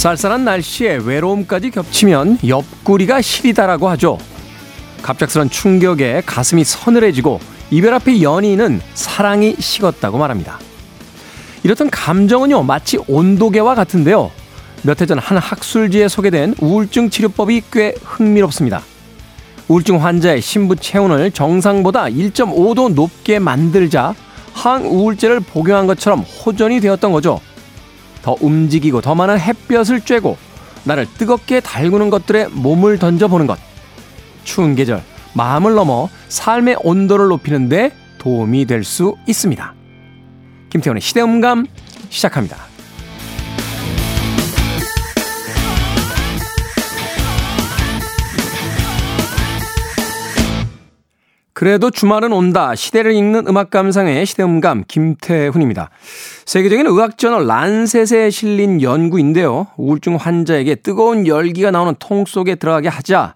쌀쌀한 날씨에 외로움까지 겹치면 옆구리가 시리다라고 하죠. 갑작스런 충격에 가슴이 서늘해지고 이별 앞에 연인은 사랑이 식었다고 말합니다. 이렇던 감정은요, 마치 온도계와 같은데요. 몇 해 전 한 학술지에 소개된 우울증 치료법이 꽤 흥미롭습니다. 우울증 환자의 신부 체온을 정상보다 1.5도 높게 만들자 항우울제를 복용한 것처럼 호전이 되었던 거죠. 더 움직이고 더 많은 햇볕을 쬐고 나를 뜨겁게 달구는 것들에 몸을 던져보는 것. 추운 계절, 마음을 넘어 삶의 온도를 높이는데 도움이 될 수 있습니다. 김태훈의 시대음감 시작합니다. 그래도 주말은 온다. 시대를 읽는 음악 감상의 시대음감 김태훈입니다. 세계적인 의학 저널 란셋에 실린 연구인데요. 우울증 환자에게 뜨거운 열기가 나오는 통 속에 들어가게 하자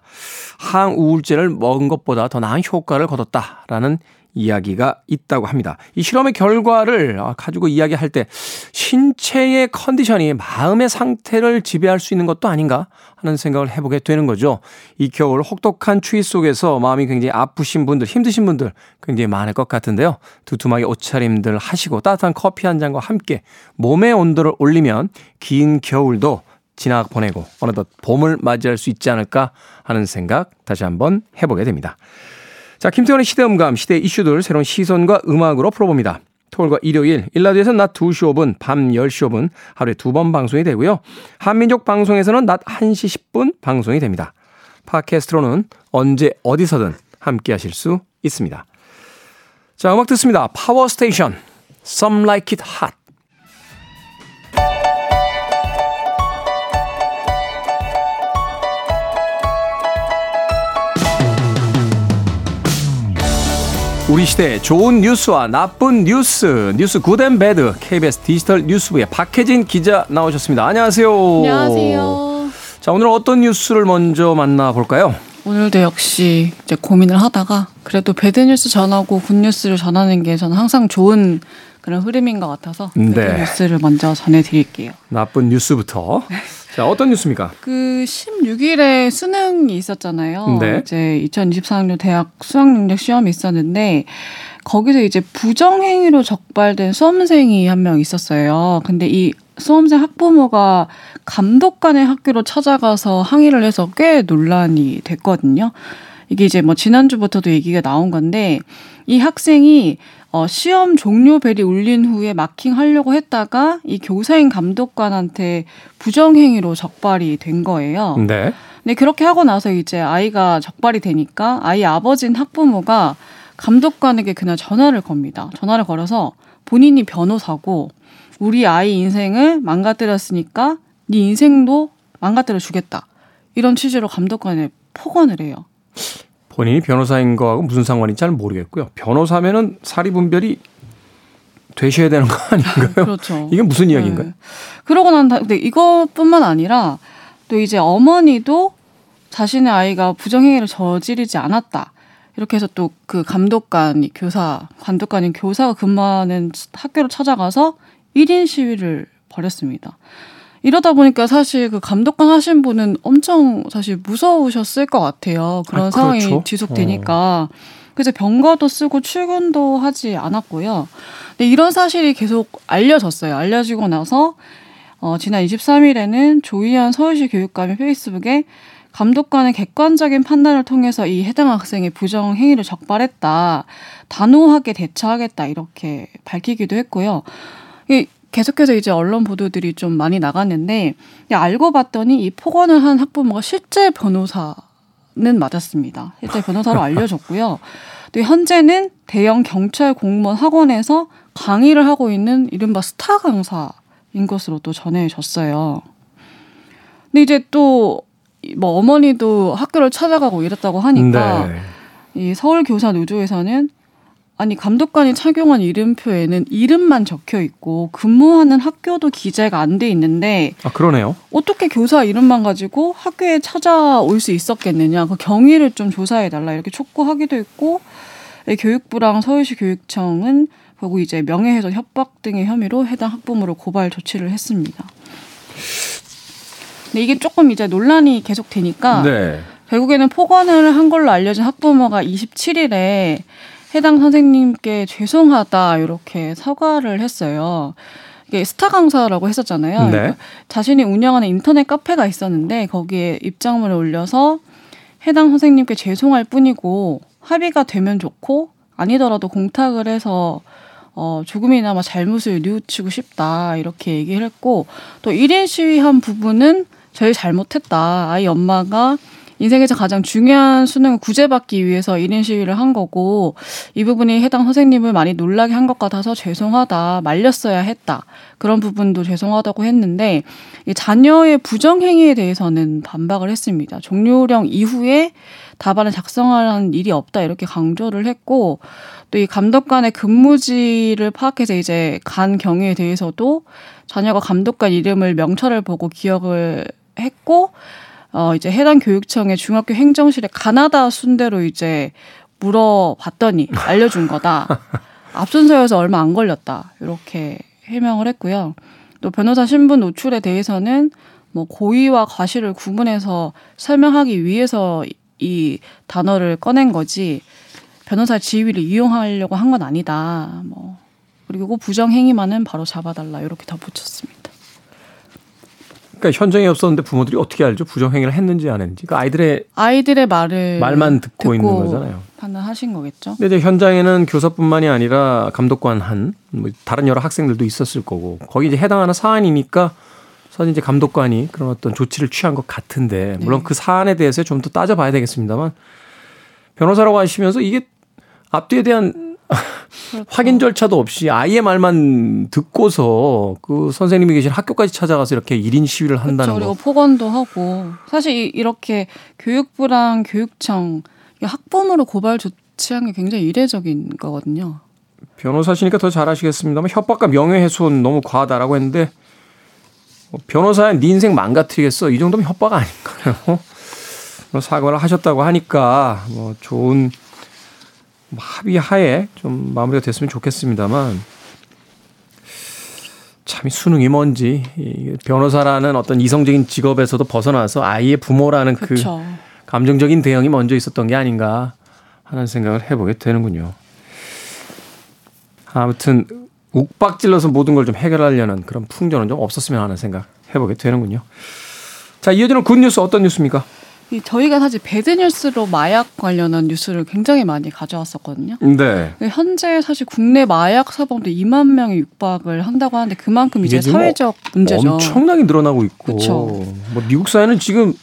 항우울제를 먹은 것보다 더 나은 효과를 거뒀다라는 이야기가 있다고 합니다. 이 실험의 결과를 아, 가지고 이야기할 때 신체의 컨디션이 마음의 상태를 지배할 수 있는 것도 아닌가 하는 생각을 해보게 되는 거죠. 이 겨울 혹독한 추위 속에서 마음이 굉장히 아프신 분들, 힘드신 분들 굉장히 많을 것 같은데요. 두툼하게 옷차림들 하시고 따뜻한 커피 한 잔과 함께 몸의 온도를 올리면 긴 겨울도 지나 보내고 어느덧 봄을 맞이할 수 있지 않을까 하는 생각 다시 한번 해보게 됩니다. 자, 김태훈의 시대음감, 시대 이슈들 새로운 시선과 음악으로 풀어봅니다. 토요일과 일요일, 1라디오에서 낮 2시 5분, 밤 10시 5분 하루에 두 번 방송이 되고요. 한민족 방송에서는 낮 1시 10분 방송이 됩니다. 팟캐스트로는 언제 어디서든 함께 하실 수 있습니다. 자, 음악 듣습니다. Power Station, Some Like It Hot. 우리 시대 좋은 뉴스와 나쁜 뉴스, 뉴스 good and bad KBS 디지털 뉴스부의 박혜진 기자 나오셨습니다. 안녕하세요. 안녕하세요. 자, 오늘 어떤 뉴스를 먼저 만나볼까요? 오늘도 역시 이제 고민을 하다가 그래도 bad 뉴스 전하고 good 뉴스를 전하는 게 저는 항상 좋은 그런 흐름인 것 같아서 bad 네. 뉴스를 먼저 전해드릴게요. 나쁜 뉴스부터. 자, 어떤 뉴스입니까? 그 16일에 수능이 있었잖아요. 네. 이제 2024학년 대학 수학 능력 시험이 있었는데 거기서 이제 부정행위로 적발된 수험생이 한 명 있었어요. 근데 이 수험생 학부모가 감독관의 학교로 찾아가서 항의를 해서 꽤 논란이 됐거든요. 이게 이제 뭐 지난주부터도 얘기가 나온 건데 이 학생이 어, 시험 종료 벨이 울린 후에 마킹하려고 했다가 이 교사인 감독관한테 부정행위로 적발이 된 거예요. 네. 근데 그렇게 하고 나서 이제 아이가 적발이 되니까 아이 아버지인 학부모가 감독관에게 그날 전화를 겁니다. 전화를 걸어서 본인이 변호사고 우리 아이 인생을 망가뜨렸으니까 네 인생도 망가뜨려 주겠다. 이런 취지로 감독관에 폭언을 해요. 본인이 변호사인 거하고 무슨 상관인지 잘 모르겠고요. 변호사면은 사리 분별이 되셔야 되는 거 아닌가요? 그렇죠. 이게 무슨 이야기인가요? 네. 그러고 난 다, 근데 이것뿐만 아니라 또 이제 어머니도 자신의 아이가 부정행위를 저지르지 않았다. 이렇게 해서 또 그 감독관이 교사, 감독관인 교사가 근무하는 학교를 찾아가서 1인 시위를 벌였습니다. 이러다 보니까 사실 그 감독관 하신 분은 엄청 사실 무서우셨을 것 같아요. 그런 아, 상황이 그렇죠? 지속되니까. 어. 그래서 병가도 쓰고 출근도 하지 않았고요. 근데 이런 사실이 계속 알려졌어요. 알려지고 나서 어, 지난 23일에는 조희연 서울시 교육감이 페이스북에 감독관의 객관적인 판단을 통해서 이 해당 학생의 부정 행위를 적발했다. 단호하게 대처하겠다. 이렇게 밝히기도 했고요. 이 계속해서 이제 언론 보도들이 좀 많이 나갔는데 알고 봤더니 이 폭언을 한 학부모가 실제 변호사는 맞았습니다. 실제 변호사로 알려졌고요. 또 현재는 대형 경찰 공무원 학원에서 강의를 하고 있는 이른바 스타 강사인 것으로 또 전해졌어요. 근데 이제 또 뭐 어머니도 학교를 찾아가고 이랬다고 하니까 네. 이 서울 교사 노조에서는 아니 감독관이 착용한 이름표에는 이름만 적혀 있고 근무하는 학교도 기재가 안 돼 있는데 아 그러네요. 어떻게 교사 이름만 가지고 학교에 찾아올 수 있었겠느냐 그 경위를 좀 조사해 달라 이렇게 촉구하기도 했고 교육부랑 서울시 교육청은 결국 이제 명예훼손 협박 등의 혐의로 해당 학부모를 고발 조치를 했습니다. 근데 이게 조금 이제 논란이 계속 되니까 네. 결국에는 폭언을 한 걸로 알려진 학부모가 27일에 해당 선생님께 죄송하다 이렇게 사과를 했어요. 이게 스타 강사라고 했었잖아요. 네. 그러니까 자신이 운영하는 인터넷 카페가 있었는데 거기에 입장문을 올려서 해당 선생님께 죄송할 뿐이고 합의가 되면 좋고 아니더라도 공탁을 해서 어, 조금이나마 잘못을 뉘우치고 싶다 이렇게 얘기를 했고 또 1인 시위한 부분은 제일 잘못했다. 아이 엄마가 인생에서 가장 중요한 수능을 구제받기 위해서 1인 시위를 한 거고 이 부분이 해당 선생님을 많이 놀라게 한 것 같아서 죄송하다 말렸어야 했다. 그런 부분도 죄송하다고 했는데 이 자녀의 부정행위에 대해서는 반박을 했습니다. 종료령 이후에 답안을 작성하는 일이 없다 이렇게 강조를 했고 또 이 감독 관의 근무지를 파악해서 이제 간 경위에 대해서도 자녀가 감독관 이름을 명찰을 보고 기억을 했고 어, 이제 해당 교육청의 중학교 행정실에 가나다 순대로 이제 물어봤더니 알려준 거다. 앞순서여서 얼마 안 걸렸다. 이렇게 해명을 했고요. 또 변호사 신분 노출에 대해서는 뭐 고의와 과실을 구분해서 설명하기 위해서 이 단어를 꺼낸 거지 변호사 지위를 이용하려고 한 건 아니다. 뭐 그리고 부정 행위만은 바로 잡아달라 이렇게 덧붙였습니다. 그러니까 현장에 없었는데 부모들이 어떻게 알죠? 부정행위를 했는지 안 했는지. 그 아이들의 아이들의 말을 말만 듣고, 듣고 있는 거잖아요. 판단하신 거겠죠. 근데 이제 현장에는 교사뿐만이 아니라 감독관 한 뭐 다른 여러 학생들도 있었을 거고 거기 이제 해당하는 사안이니까 사실 이제 감독관이 그런 어떤 조치를 취한 것 같은데 물론 네. 그 사안에 대해서 좀 더 따져봐야 되겠습니다만 변호사라고 하시면서 이게 앞뒤에 대한 그렇죠. 확인 절차도 없이 아이의 말만 듣고서 그 선생님이 계신 학교까지 찾아가서 이렇게 1인 시위를 한다는 그렇죠. 그리고 폭언도 하고 사실 이렇게 교육부랑 교육청 학부모로 고발 조치한 게 굉장히 이례적인 거거든요. 변호사시니까 더 잘 아시겠습니다만 협박과 명예훼손 너무 과하다라고 했는데 뭐 변호사의 네 인생 망가뜨리겠어 이 정도면 협박 아닌가요? 뭐 사과를 하셨다고 하니까 뭐 좋은 합의하에 좀 마무리가 됐으면 좋겠습니다만 참 수능이 뭔지 변호사라는 어떤 이성적인 직업에서도 벗어나서 아이의 부모라는 그 그쵸. 그 감정적인 대응이 먼저 있었던 게 아닌가 하는 생각을 해보게 되는군요. 아무튼 욱박질러서 모든 걸 좀 해결하려는 그런 풍조는 좀 없었으면 하는 생각 해보게 되는군요. 자 이어지는 good 뉴스 어떤 뉴스입니까? 이 저희가 사실 bad뉴스로 마약 관련한 뉴스를 굉장히 많이 가져왔었거든요. 네. 현재 사실 국내 마약 사범도 2만 명이 육박을 한다고 하는데 그만큼 이제 사회적 문제죠. 엄청나게 늘어나고 있고. 그쵸. 뭐 미국 사회는 지금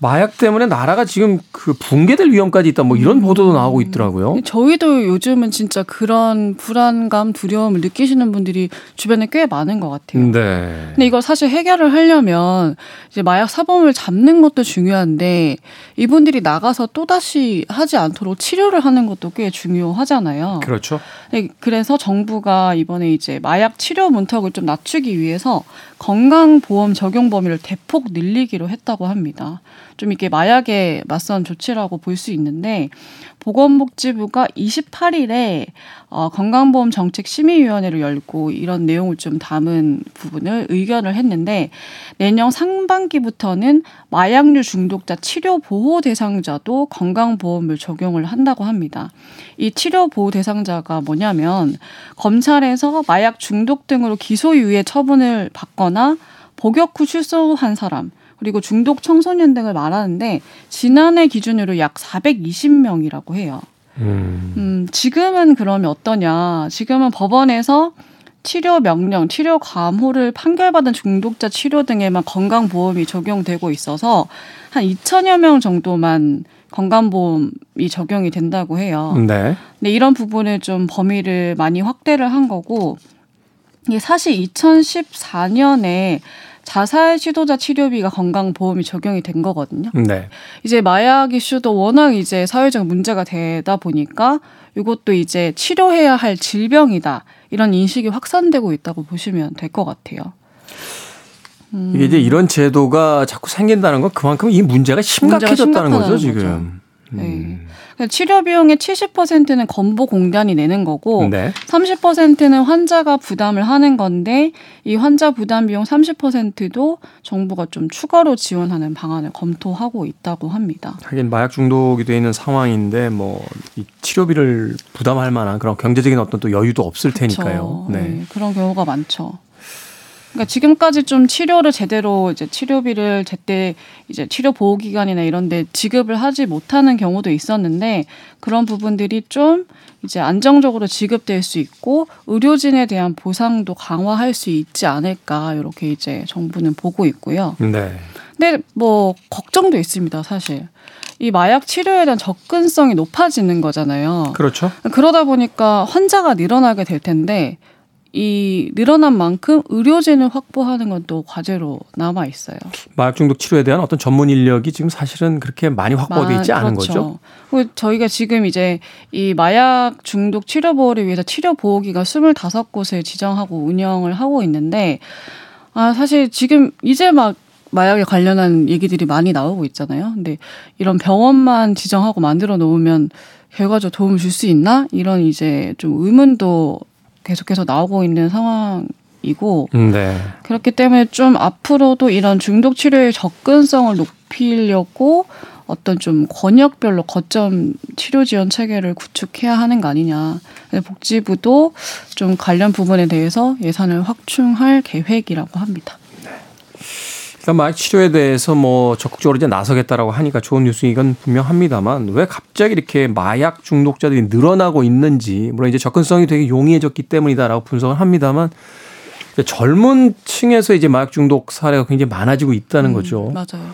마약 때문에 나라가 지금 그 붕괴될 위험까지 있다 뭐 이런 음. 보도도 나오고 있더라고요. 저희도 요즘은 진짜 그런 불안감, 두려움을 느끼시는 분들이 주변에 꽤 많은 것 같아요. 네. 근데 이걸 사실 해결을 하려면 이제 마약 사범을 잡는 것도 중요한데 이분들이 나가서 또 다시 하지 않도록 치료를 하는 것도 꽤 중요하잖아요. 그렇죠. 네, 그래서 정부가 이번에 이제 마약 치료 문턱을 좀 낮추기 위해서 건강보험 적용 범위를 대폭 늘리기로 했다고 합니다. 좀 이렇게 마약에 맞선 조치라고 볼 수 있는데 보건복지부가 28일에 어, 건강보험 정책 심의위원회를 열고 이런 내용을 좀 담은 부분을 의견을 했는데 내년 상반기부터는 마약류 중독자 치료 보호 대상자도 건강보험을 적용을 한다고 합니다. 이 치료 보호 대상자가 뭐냐면 검찰에서 마약 중독 등으로 기소유예 처분을 받거나 복역 후 출소한 사람 그리고 중독 청소년 등을 말하는데 지난해 기준으로 약 420명이라고 해요. 음. 음, 지금은 그러면 어떠냐? 지금은 법원에서 치료 명령, 치료 감호를 판결받은 중독자 치료 등에만 건강보험이 적용되고 있어서 한 2천여 명 정도만 건강보험이 적용이 된다고 해요. 네. 근데 이런 부분을 좀 범위를 많이 확대를 한 거고, 이게 사실 2014년에 자살 시도자 치료비가 건강보험이 적용이 된 거거든요. 네. 이제 마약 이슈도 워낙 이제 사회적 문제가 되다 보니까 이것도 이제 치료해야 할 질병이다. 이런 인식이 확산되고 있다고 보시면 될 것 같아요. 음. 이게 이제 이런 제도가 자꾸 생긴다는 건 그만큼 이 문제가 심각해졌다는 거죠, 지금. 네. 음. 치료 비용의 70%는 건보 공단이 내는 거고 네. 30%는 환자가 부담을 하는 건데 이 환자 부담 비용 30%도 정부가 좀 추가로 지원하는 방안을 검토하고 있다고 합니다. 하긴 마약 중독이 돼 있는 상황인데 뭐이 치료비를 부담할 만한 그런 경제적인 어떤 또 여유도 없을 테니까요. 네. 네. 그런 경우가 많죠. 그러니까 지금까지 좀 치료를 제대로 이제 치료비를 제때 이제 치료 보호 기관이나 이런데 지급을 하지 못하는 경우도 있었는데 그런 부분들이 좀 이제 안정적으로 지급될 수 있고 의료진에 대한 보상도 강화할 수 있지 않을까 이렇게 이제 정부는 보고 있고요. 네. 근데 뭐 걱정도 있습니다, 사실. 이 마약 치료에 대한 접근성이 높아지는 거잖아요. 그렇죠. 그러다 보니까 환자가 늘어나게 될 텐데 이 늘어난 만큼 의료진을 확보하는 건 또 과제로 남아 있어요. 마약 중독 치료에 대한 어떤 전문 인력이 지금 사실은 그렇게 많이 확보돼 있지 않은 그렇죠. 거죠. 저희가 지금 이제 이 마약 중독 치료 보호를 위해서 치료 보호기관 25곳을 지정하고 운영을 하고 있는데 아 사실 지금 이제 막 마약에 관련한 얘기들이 많이 나오고 있잖아요. 근데 이런 병원만 지정하고 만들어 놓으면 결과적으로 도움을 줄 수 있나? 이런 이제 좀 의문도 계속해서 나오고 있는 상황이고 음, 네. 그렇기 때문에 좀 앞으로도 이런 중독 치료의 접근성을 높이려고 어떤 좀 권역별로 거점 치료 지원 체계를 구축해야 하는 거 아니냐. 복지부도 좀 관련 부분에 대해서 예산을 확충할 계획이라고 합니다. 일단 마약 치료에 대해서 뭐 적극적으로 이제 나서겠다라고 하니까 좋은 뉴스 이건 분명합니다만 왜 갑자기 이렇게 마약 중독자들이 늘어나고 있는지 물론 이제 접근성이 되게 용이해졌기 때문이다라고 분석을 합니다만 젊은 층에서 이제 마약 중독 사례가 굉장히 많아지고 있다는 음, 거죠. 맞아요.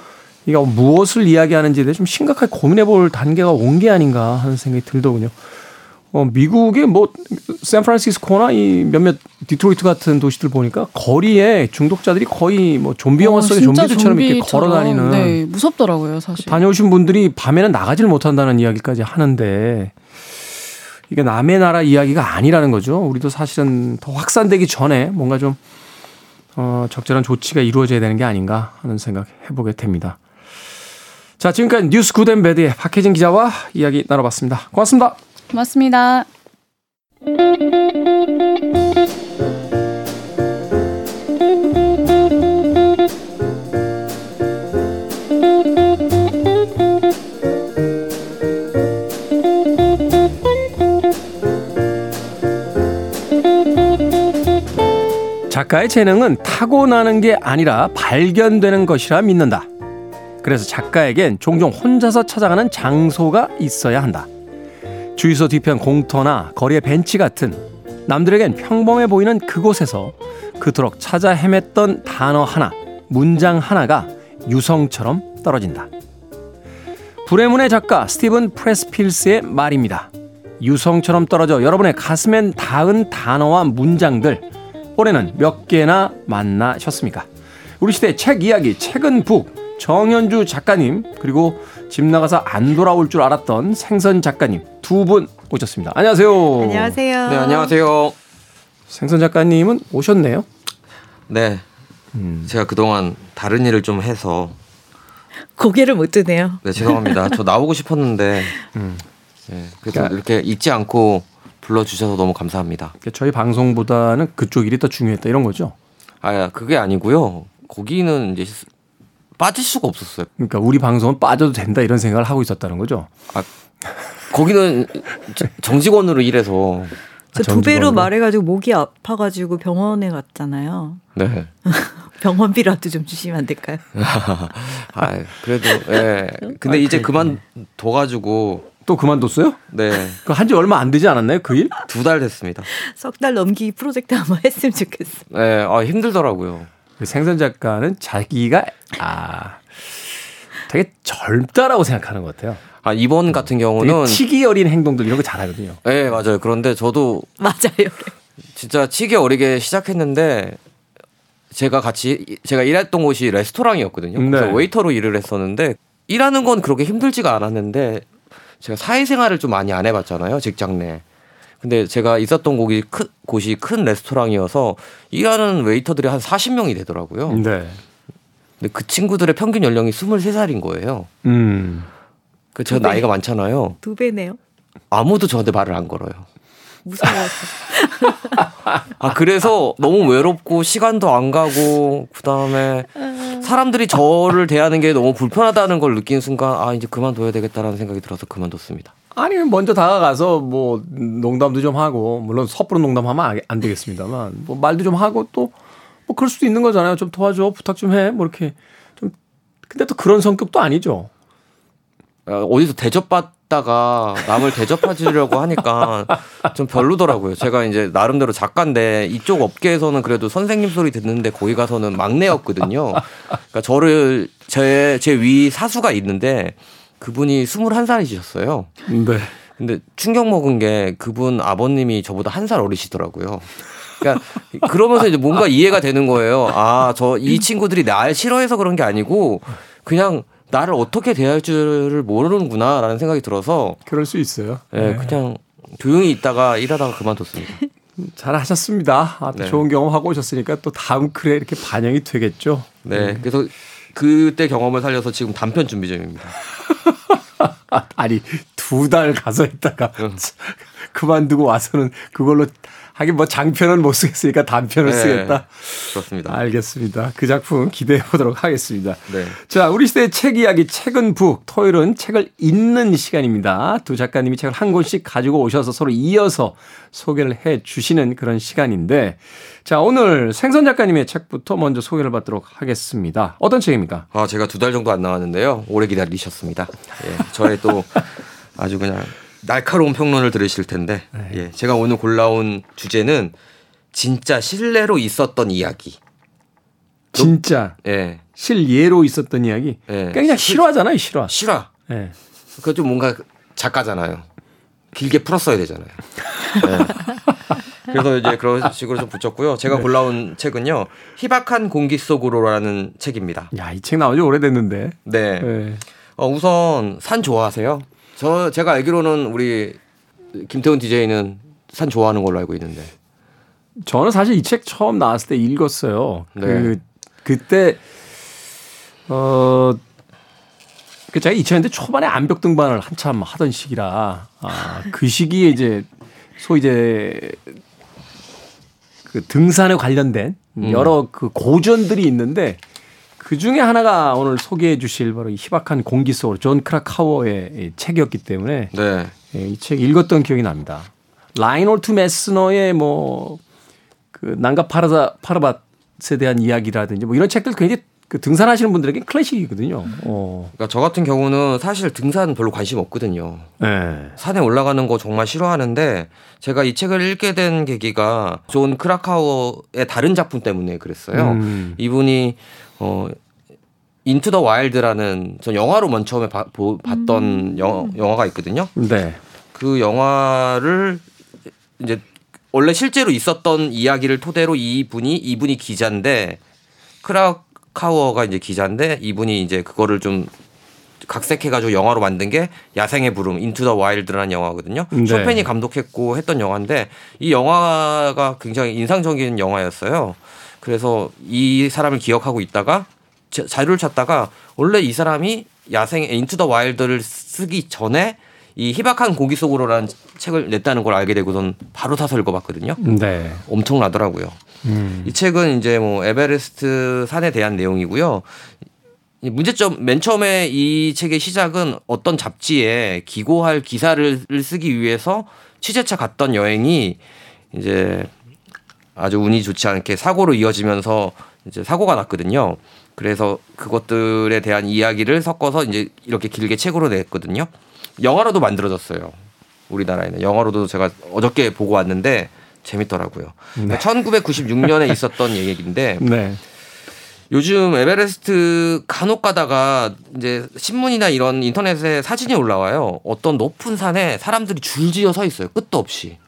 이게 무엇을 이야기하는지에 대해 좀 심각하게 고민해 볼 단계가 온 게 아닌가 하는 생각이 들더군요. 어, 미국의 뭐 샌프란시스코나 이 몇몇 디트로이트 같은 도시들 보니까 거리에 중독자들이 거의 뭐 좀비 영화 어, 속의 어, 좀비들처럼 이렇게 걸어 다니는 네, 무섭더라고요, 사실. 다녀오신 분들이 밤에는 나가질 못한다는 이야기까지 하는데 이게 남의 나라 이야기가 아니라는 거죠. 우리도 사실은 더 확산되기 전에 뭔가 좀 어, 적절한 조치가 이루어져야 되는 게 아닌가 하는 생각 해보게 됩니다. 자, 지금까지 뉴스 굿앤 배드의 박혜진 기자와 이야기 나눠봤습니다. 고맙습니다. 고맙습니다. 작가의 재능은 타고나는 게 아니라 발견되는 것이라 믿는다. 그래서 작가에겐 종종 혼자서 찾아가는 장소가 있어야 한다. 주유소 뒤편 공터나 거리의 벤치 같은 남들에겐 평범해 보이는 그곳에서 그토록 찾아 헤맸던 단어 하나, 문장 하나가 유성처럼 떨어진다. 불의 문의 작가 스티븐 프레스필스의 말입니다. 유성처럼 떨어져 여러분의 가슴엔 닿은 단어와 문장들 올해는 몇 개나 만나셨습니까? 우리 시대 책 이야기 책은 북 정현주 작가님 그리고 집 나가서 안 돌아올 줄 알았던 생선 작가님 두 분 오셨습니다. 안녕하세요. 안녕하세요. 네, 안녕하세요. 생선 작가님은 오셨네요. 네. 음. 제가 그동안 다른 일을 좀 해서 고개를 못 드네요. 네, 죄송합니다. 저 나오고 싶었는데 음. 네, 그래서 그러니까, 이렇게 잊지 않고 불러주셔서 너무 감사합니다. 그러니까 저희 방송보다는 그쪽 일이 더 중요했다 이런 거죠? 아, 그게 아니고요. 거기는 이제 빠질 수가 없었어요. 그러니까 우리 방송은 빠져도 된다 이런 생각을 하고 있었다는 거죠. 아, 거기는 정직원으로 일해서 저두 배로 말해가지고 목이 아파가지고 병원에 갔잖아요. 네. 병원비라도 좀 주시면 안 될까요? 아, 그래도 예. 근데 아, 이제 그만둬가지고 또 그만뒀어요? 네. 그 한 지 얼마 안 되지 않았나요? 그 일? 두 달 됐습니다. 석 달 넘기 프로젝트 한번 했으면 좋겠어. 네, 아 힘들더라고요. 그 생선 작가는 자기가 아 되게 젊다라고 생각하는 것 같아요. 아 이번 같은 경우는 치기 어린 행동들 이런 거 잘하거든요. 네 맞아요. 그런데 저도 맞아요. 진짜 치기 어리게 시작했는데 제가 같이 제가 일했던 곳이 레스토랑이었거든요. 그래서 네. 웨이터로 일을 했었는데 일하는 건 그렇게 힘들지가 않았는데 제가 사회생활을 좀 많이 안 해봤잖아요 직장 내. 근데 제가 있었던 곳이 큰 곳이 큰 레스토랑이어서 일하는 웨이터들이 한 40명이 되더라고요. 네. 근데 그 친구들의 평균 연령이 23살인 거예요. 음. 그 제가 나이가 많잖아요. 두 배네요. 아무도 저한테 말을 안 걸어요. 무서워서. 아 그래서 너무 외롭고 시간도 안 가고 그다음에 사람들이 저를 대하는 게 너무 불편하다는 걸 느낀 순간 아 이제 그만둬야 되겠다라는 생각이 들어서 그만뒀습니다. 아니면 먼저 다가가서 뭐 농담도 좀 하고 물론 섣부른 농담하면 안 되겠습니다만 뭐 말도 좀 하고 또 뭐 그럴 수도 있는 거잖아요. 좀 도와줘 부탁 좀 해 뭐 이렇게 좀 근데 또 그런 성격도 아니죠. 어, 어디서 대접받다가 남을 대접하시려고 하니까 좀 별로더라고요. 제가 이제 나름대로 작가인데 이쪽 업계에서는 그래도 선생님 소리 듣는데 거기 가서는 막내였거든요. 그러니까 저를 제 제 위 사수가 있는데 그분이 21살이셨어요. 네. 근데 충격 먹은 게 그분 아버님이 저보다 한 살 어리시더라고요. 그러니까 그러면서 이제 뭔가 이해가 되는 거예요. 아, 저 이 친구들이 날 싫어해서 그런 게 아니고 그냥 나를 어떻게 대할 줄을 모르는구나라는 생각이 들어서 그럴 수 있어요. 예, 네, 그냥 조용히 있다가 일하다가 그만뒀습니다. 잘 하셨습니다. 아, 네. 좋은 경험 하고 오셨으니까 또 다음 글에 이렇게 반영이 되겠죠. 네. 그래서 그때 경험을 살려서 지금 단편 준비 중입니다. 아니 두 달 가서 있다가 응. 그만두고 와서는 그걸로 하긴 뭐 장편은 못 쓰겠으니까 단편을 네, 쓰겠다. 그렇습니다. 알겠습니다. 그 작품 기대해 보도록 하겠습니다. 네. 자, 우리 시대의 책 이야기 책은 북 토요일은 책을 읽는 시간입니다. 두 작가님이 책을 한 권씩 가지고 오셔서 서로 이어서 소개를 해 주시는 그런 시간인데 자, 오늘 생선 작가님의 책부터 먼저 소개를 받도록 하겠습니다. 어떤 책입니까? 아, 제가 두 달 정도 안 나왔는데요. 오래 기다리셨습니다. 예, 저의 또 아주 그냥 날카로운 평론을 들으실 텐데 네. 예, 제가 오늘 골라온 주제는 진짜 실례로 있었던 이야기. 진짜 예. 실예로 있었던 이야기. 예. 그냥 실화잖아요, 실화. 실화. 예. 그거 좀 뭔가 작가잖아요. 길게 풀었어야 되잖아요. 예. 그래서 이제 그런 식으로 좀 붙였고요. 제가 네. 골라온 책은요. 희박한 공기 속으로라는 책입니다. 야, 이 책 나온 지 오래됐는데. 네. 네. 어, 우선 산 좋아하세요? 저 제가 알기로는 우리 김태훈 DJ는 산 좋아하는 걸로 알고 있는데. 저는 사실 이 책 처음 나왔을 때 읽었어요. 네. 그 그때 어. 그 제가 2000년대 초반에 암벽 등반을 한참 하던 시기라 아, 그 시기에 이제 소위 이제 그 등산에 관련된 음. 여러 그 고전들이 있는데 그 중에 하나가 오늘 소개해 주실 바로 이 희박한 공기 속으로 존 크라카워의 책이었기 때문에 네. 예, 이책 읽었던 기억이 납니다. 라인홀트 메스너의 뭐그 난가 파르다 파르밧에 대한 이야기라든지 뭐 이런 책들 굉장히 그 등산하시는 분들에게 클래식이거든요. 어. 그러니까 저 같은 경우는 사실 등산 별로 관심 없거든요. 네. 산에 올라가는 거 정말 싫어하는데 제가 이 책을 읽게 된 계기가 존 크라카워의 다른 작품 때문에 그랬어요. 음. 이분이 어 Into the Wild라는 전 영화로 먼 처음에 바, 보, 봤던 음. 영, 영화가 있거든요. 네. 그 영화를 이제 원래 실제로 있었던 이야기를 토대로 이분이 이분이 기자인데 크라카워가 이제 기자인데 이분이 이제 그거를 좀 각색해가지고 영화로 만든 게 야생의 부름 Into the Wild라는 영화거든요. 네. 숀 펜이 감독했고 했던 영화인데 이 영화가 굉장히 인상적인 영화였어요. 그래서 이 사람을 기억하고 있다가 자료를 찾다가 원래 이 사람이 야생 Into the Wild를 쓰기 전에 이 희박한 공기 속으로라는 책을 냈다는 걸 알게 되고선 바로 사서 읽어봤거든요. 네. 엄청나더라고요. 음. 이 책은 이제 뭐 에베레스트 산에 대한 내용이고요. 문제점 맨 처음에 이 책의 시작은 어떤 잡지에 기고할 기사를 쓰기 위해서 취재차 갔던 여행이 이제 아주 운이 좋지 않게 사고로 이어지면서 이제 사고가 났거든요. 그래서 그것들에 대한 이야기를 섞어서 이제 이렇게 길게 책으로 냈거든요. 영화로도 만들어졌어요. 우리나라에는 영화로도 제가 어저께 보고 왔는데 재밌더라고요. 네. 1996년에 있었던 얘기인데 네. 요즘 에베레스트 간혹 가다가 이제 신문이나 이런 인터넷에 사진이 올라와요. 어떤 높은 산에 사람들이 줄지어 서 있어요. 끝도 없이.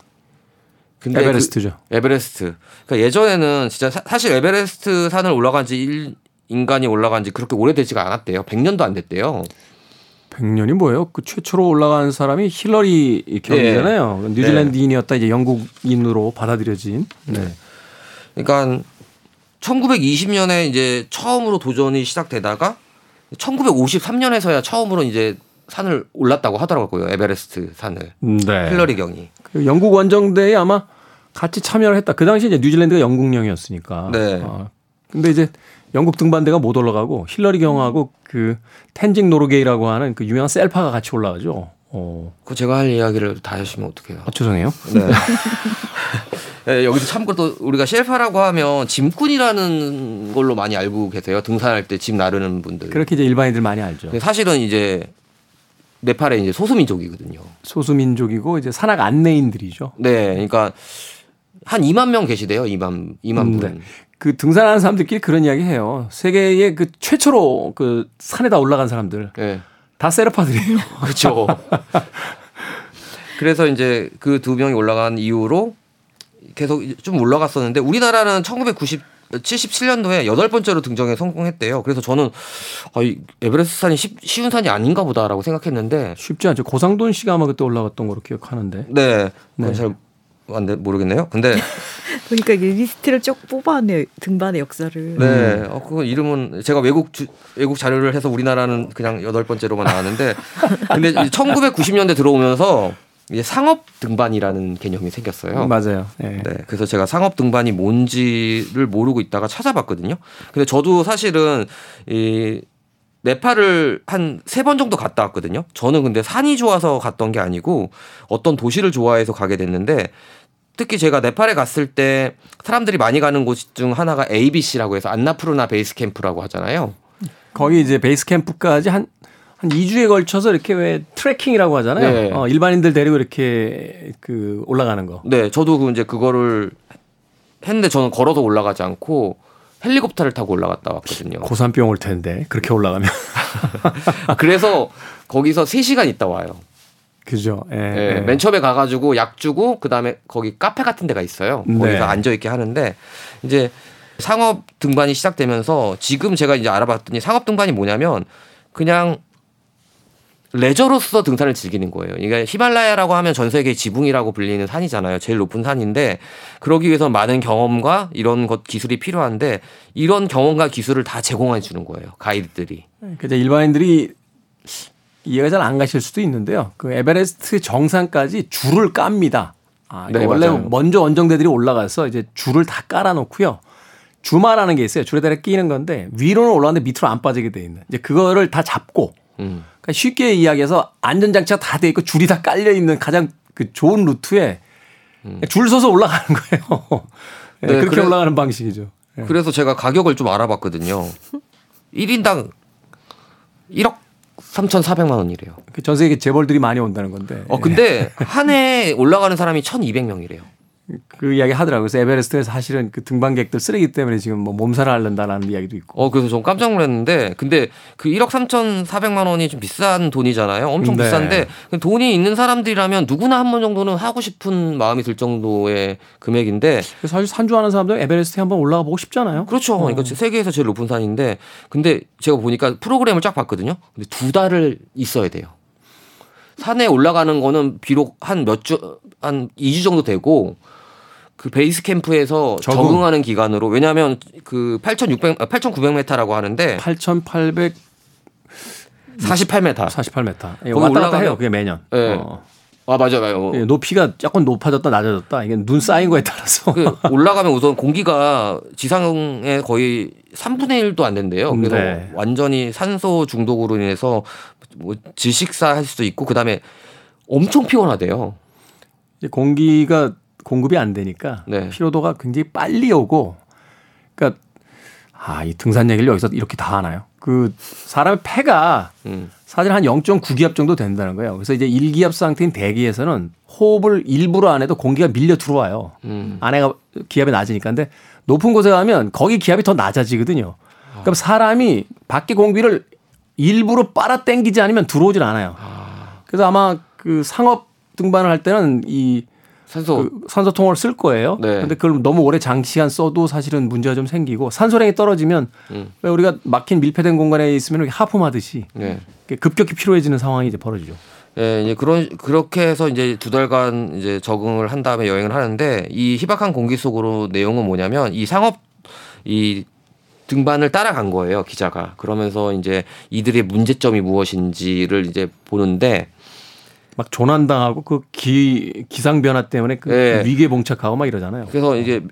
근데 에베레스트죠. 그 에베레스트. 그러니까 예전에는 진짜 사, 실 에베레스트 산을 올라간 지 일, 인간이 올라간 지 그렇게 오래되지가 않았대요. 100년도 안 됐대요. 100년이 뭐예요? 그 최초로 올라간 사람이 힐러리 경이잖아요. 네. 뉴질랜드인이었다 이제 영국인으로 받아들여진. 네. 그러니까 1920년에 이제 처음으로 도전이 시작되다가 1953년에서야 처음으로 이제 산을 올랐다고 하더라고요. 에베레스트 산을. 네. 힐러리 경이. 그 영국 원정대에 아마 같이 참여를 했다. 그 당시 이제 뉴질랜드가 영국령이었으니까. 네. 아, 근데 이제 영국 등반대가 못 올라가고 힐러리 경하고 그 텐징 노르게이라고 하는 그 유명한 셀파가 같이 올라가죠. 어. 그 제가 할 이야기를 다 하시면 어떡해요. 아, 죄송해요. 네. 네, 여기서 참고로 또 우리가 셀파라고 하면 짐꾼이라는 걸로 많이 알고 계세요. 등산할 때 짐 나르는 분들. 그렇게 이제 일반인들 많이 알죠. 사실은 이제 네팔의 이제 소수민족이거든요. 소수민족이고 이제 산악 안내인들이죠. 네, 그러니까 한 2만 명 계시대요. 2만 2만 분. 네. 그 등산하는 사람들끼리 그런 이야기 해요. 세계의 그 최초로 그 산에다 올라간 사람들. 네. 다 세르파들이에요. 그렇죠. 그래서 이제 그 두 명이 올라간 이후로 계속 좀 올라갔었는데 우리나라는 1990 77년도에 여덟 번째로 등정에 성공했대요. 그래서 저는 아, 이 에베레스트 산이 쉽, 쉬운 산이 아닌가 보다라고 생각했는데 쉽지 않죠. 고상돈 씨가 아마 그때 올라갔던 걸로 기억하는데. 네. 네. 잘 모르겠네요. 근데 그러니까 리스트를 쭉 뽑아내요 등반의 역사를. 네, 어, 그 이름은 제가 외국 주, 외국 자료를 해서 우리나라는 그냥 여덟 번째로만 나왔는데, 근데 1990년대 들어오면서 이제 상업 등반이라는 개념이 생겼어요. 맞아요. 네. 네. 그래서 제가 상업 등반이 뭔지를 모르고 있다가 찾아봤거든요. 근데 저도 사실은 이 네팔을 한 세 번 정도 갔다 왔거든요. 저는 근데 산이 좋아서 갔던 게 아니고 어떤 도시를 좋아해서 가게 됐는데 특히 제가 네팔에 갔을 때 사람들이 많이 가는 곳 중 하나가 ABC라고 해서 안나푸르나 베이스 캠프라고 하잖아요. 거기 이제 베이스 캠프까지 한 한 2주에 걸쳐서 이렇게 왜 트레킹이라고 하잖아요. 네. 어, 일반인들 데리고 이렇게 그 올라가는 거. 네, 저도 그 이제 그거를 했는데 저는 걸어서 올라가지 않고 헬리콥터를 타고 올라갔다 왔거든요. 고산병 올 텐데 그렇게 올라가면. 그래서 거기서 3시간 있다 와요. 그죠. 예, 예. 맨 처음에 가가지고 약 주고 그 다음에 거기 카페 같은 데가 있어요. 거기서 네. 앉아 있게 하는데 이제 상업 등반이 시작되면서 지금 제가 이제 알아봤더니 상업 등반이 뭐냐면 그냥 레저로서 등산을 즐기는 거예요. 그러니까 히말라야라고 하면 전 세계 지붕이라고 불리는 산이잖아요. 제일 높은 산인데 그러기 위해서 많은 경험과 이런 것 기술이 필요한데 이런 경험과 기술을 다 제공해 주는 거예요. 가이드들이. 그러니까 일반인들이 이해가 잘 안 가실 수도 있는데요. 그 에베레스트 정상까지 줄을 깝니다. 아, 네, 원래 맞아요. 먼저 원정대들이 올라가서 이제 줄을 다 깔아놓고요. 주마라는 게 있어요. 줄에다 끼는 건데 위로는 올라가는데 밑으로 안 빠지게 돼 있는. 이제 그거를 다 잡고 음. 그러니까 쉽게 이야기해서 안전장치가 다 돼 있고 줄이 다 깔려 있는 가장 그 좋은 루트에 음. 줄 서서 올라가는 거예요. 네, 네, 그렇게 그래, 올라가는 방식이죠. 네. 그래서 제가 가격을 좀 알아봤거든요. 1인당 1억 3,400만 원이래요. 그전 세계 재벌들이 많이 온다는 건데. 어 근데 한 해 올라가는 사람이 1,200명이래요. 그 이야기 하더라고요. 그래서 에베레스트에서 사실은 그 등반객들 쓰레기 때문에 지금 뭐 몸살을 앓는다라는 이야기도 있고. 어, 그래서 좀 깜짝 놀랐는데, 근데 그 1억 3,400만 원이 좀 비싼 돈이잖아요. 엄청 네. 비싼데, 그 돈이 있는 사람들이라면 누구나 한 번 정도는 하고 싶은 마음이 들 정도의 금액인데. 사실 산 좋아하는 사람들 에베레스트에 한번 올라가 보고 싶잖아요. 그렇죠. 어. 그러니까 세계에서 제일 높은 산인데, 근데 제가 보니까 프로그램을 쫙 봤거든요. 근데 두 달을 있어야 돼요. 산에 올라가는 거는 비록 한 몇 주, 한 2주 정도 되고, 그 베이스 캠프에서 적응. 하는 기간으로 왜냐하면 그 8,600, 8,900m라고 하는데 8,800 48m. 48m. 예, 왔다 갔다 해요. 그게 매년. 네. 어. 아 맞아요. 예, 높이가 조금 높아졌다 낮아졌다. 이게 눈 쌓인 거에 따라서. 그 올라가면 우선 공기가 지상에 거의 3분의 1도 안 된대요. 그래서 네. 완전히 산소 중독으로 인해서 뭐 질식사 할 수도 있고 그다음에 엄청 피곤하대요. 공기가 공급이 안 되니까 네. 피로도가 굉장히 빨리 오고 그러니까 아, 이 등산 얘기를 여기서 이렇게 다 하나요? 그 사람의 폐가 음. 사실 한 0.9기압 정도 된다는 거예요. 그래서 이제 1기압 상태인 대기에서는 호흡을 일부러 안 해도 공기가 밀려 들어와요. 음. 안에가 기압이 낮으니까. 근데 높은 곳에 가면 거기 기압이 더 낮아지거든요. 그럼 사람이 밖에 공기를 일부러 빨아 당기지 않으면 들어오질 않아요. 아. 그래서 아마 그 상업 등반을 할 때는 이 산소 그 산소 통을 쓸 거예요. 네. 근데 그걸 너무 오래 장시간 써도 사실은 문제가 좀 생기고 산소량이 떨어지면 음. 왜 우리가 막힌 밀폐된 공간에 있으면 하품하듯이 네. 급격히 피로해지는 상황이 이제 벌어지죠. 예, 이제 그런 그렇게 해서 이제 두 달간 이제 적응을 한 다음에 여행을 하는데 이 희박한 공기 속으로 내용은 뭐냐면 이 상업 이 등반을 따라간 거예요 기자가 그러면서 이제 이들의 문제점이 무엇인지를 이제 보는데 막 조난당하고 그 기 기상 변화 때문에 그 네. 위기에 봉착하고 막 이러잖아요. 그래서 이제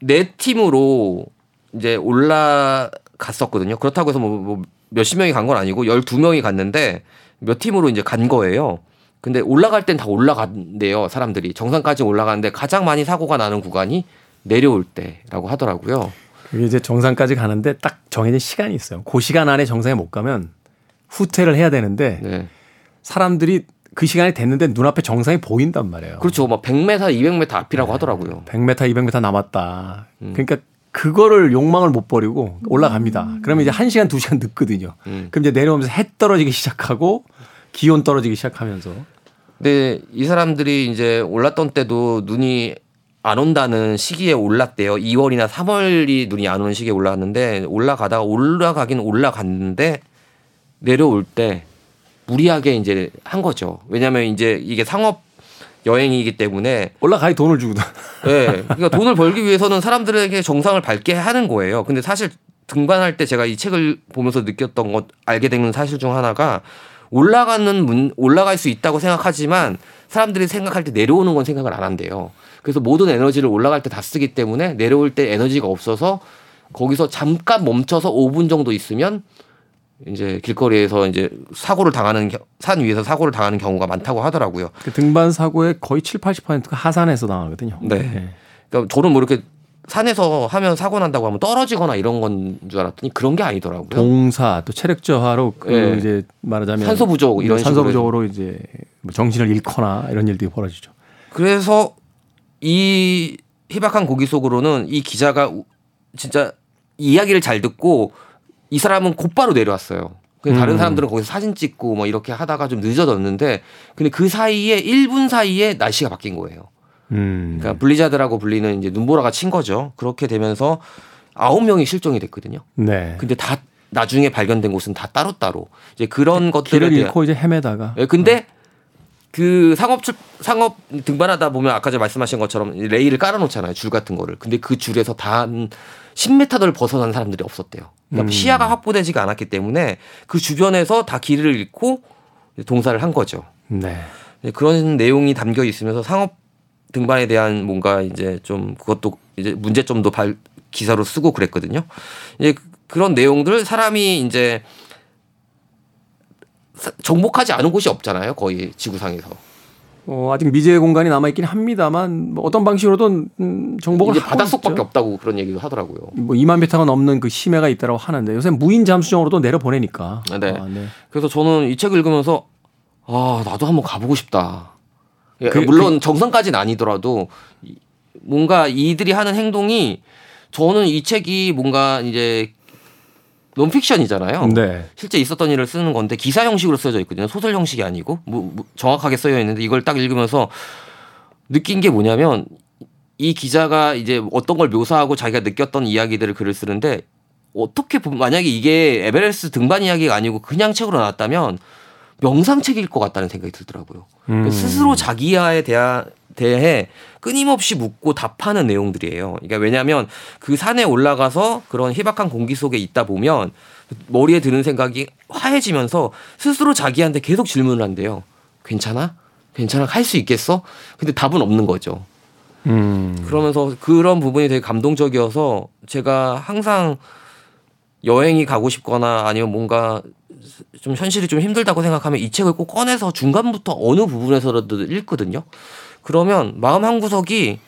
네 팀으로 이제 올라갔었거든요. 그렇다고 해서 뭐, 뭐 몇십 명이 간 건 아니고 열두 명이 갔는데 몇 팀으로 이제 간 거예요. 근데 올라갈 땐 다 올라간대요. 사람들이 정상까지 올라가는데 가장 많이 사고가 나는 구간이 내려올 때라고 하더라고요. 그게 이제 정상까지 가는데 딱 정해진 시간이 있어요. 그 시간 안에 정상에 못 가면 후퇴를 해야 되는데 네. 사람들이 그 시간이 됐는데 눈앞에 정상이 보인단 말이에요. 그렇죠. 막 100m, 200m 앞이라고 네. 하더라고요. 100m, 200m 남았다. 음. 그러니까 그거를 욕망을 못 버리고 올라갑니다. 음. 그러면 이제 1시간, 2시간 늦거든요. 음. 그럼 이제 내려오면서 해 떨어지기 시작하고 기온 떨어지기 시작하면서. 근데 이 사람들이 이제 올랐던 때도 눈이 안 온다는 시기에 올랐대요. 2월이나 3월이 눈이 안 오는 시기에 올라갔는데 올라가다가 올라가긴 올라갔는데 내려올 때 무리하게 이제 한 거죠. 왜냐하면 이제 이게 상업 여행이기 때문에 올라가야 돈을 주고. 네, 그러니까 돈을 벌기 위해서는 사람들에게 정상을 밟게 하는 거예요. 근데 사실 등반할 때 제가 이 책을 보면서 느꼈던 것 알게 되는 사실 중 하나가 올라가는 문 올라갈 수 있다고 생각하지만 사람들이 생각할 때 내려오는 건 생각을 안 한대요. 그래서 모든 에너지를 올라갈 때 다 쓰기 때문에 내려올 때 에너지가 없어서 거기서 잠깐 멈춰서 5분 정도 있으면 이제 길거리에서 이제 사고를 당하는 산 위에서 사고를 당하는 경우가 많다고 하더라고요. 그 등반 사고의 거의 7, 80%가 하산에서 당하거든요. 네. 네. 그러니까 저는 뭐 이렇게 산에서 하면 사고 난다고 하면 떨어지거나 이런 건 줄 알았더니 그런 게 아니더라고요. 동사 또 체력 저하로 그 네. 이제 말하자면 산소 부족 이런 산소 부족으로 이제 뭐 정신을 잃거나 이런 일들이 벌어지죠. 그래서 이 희박한 고기 속으로는 이 기자가 진짜 이야기를 잘 듣고 이 사람은 곧바로 내려왔어요. 다른 음. 사람들은 거기서 사진 찍고 뭐 이렇게 하다가 좀 늦어졌는데 근데 그 사이에 1분 사이에 날씨가 바뀐 거예요. 음. 그러니까 블리자드라고 불리는 이제 눈보라가 친 거죠. 그렇게 되면서 아홉 명이 실종이 됐거든요. 네. 근데 다 나중에 발견된 곳은 다 따로따로 이제 그런 것들을 길을 잃고 이제 헤매다가. 네, 근데 어. 그 상업 출 상업 등반하다 보면 아까 제가 말씀하신 것처럼 레일을 깔아놓잖아요 줄 같은 거를 근데 그 줄에서 단 10m를 벗어난 사람들이 없었대요. 그러니까 음. 시야가 확보되지가 않았기 때문에 그 주변에서 다 길을 잃고 동사를 한 거죠. 네. 그런 내용이 담겨 있으면서 상업 등반에 대한 뭔가 이제 좀 그것도 이제 문제점도 발 기사로 쓰고 그랬거든요. 이제 그런 내용들 사람이 이제 정복하지 않은 곳이 없잖아요. 거의 지구상에서. 어, 아직 미지의 공간이 남아 있긴 합니다만 뭐 어떤 방식으로든 음, 정복을 이제 바닷속밖에 없다고 그런 얘기도 하더라고요. 뭐 2만 배타가 넘는 그 심해가 있다고 하는데 요새 무인 잠수정으로도 내려 보내니까. 네. 아, 네. 그래서 저는 이 책을 읽으면서 아 나도 한번 가보고 싶다. 예, 그, 물론 그, 정상까지는 아니더라도 뭔가 이들이 하는 행동이 저는 이 책이 뭔가 이제 논픽션이잖아요. 네. 실제 있었던 일을 쓰는 건데 기사 형식으로 써져 있거든요. 소설 형식이 아니고 뭐, 뭐 정확하게 써여 있는데 이걸 딱 읽으면서 느낀 게 뭐냐면 이 기자가 이제 어떤 걸 묘사하고 자기가 느꼈던 이야기들을 글을 쓰는데 어떻게 보면 만약에 이게 에베레스트 등반 이야기가 아니고 그냥 책으로 나왔다면 명상책일 것 같다는 생각이 들더라고요. 음. 스스로 자기야에 대한 대해 끊임없이 묻고 답하는 내용들이에요. 그러니까 왜냐하면 그 산에 올라가서 그런 희박한 공기 속에 있다 보면 머리에 드는 생각이 화해지면서 스스로 자기한테 계속 질문을 한대요. 괜찮아? 괜찮아? 할 수 있겠어? 근데 답은 없는 거죠. 음. 그러면서 그런 부분이 되게 감동적이어서 제가 항상 여행이 가고 싶거나 아니면 뭔가 좀 현실이 좀 힘들다고 생각하면 이 책을 꼭 꺼내서 중간부터 어느 부분에서라도 읽거든요. 그러면 마음 한 구석이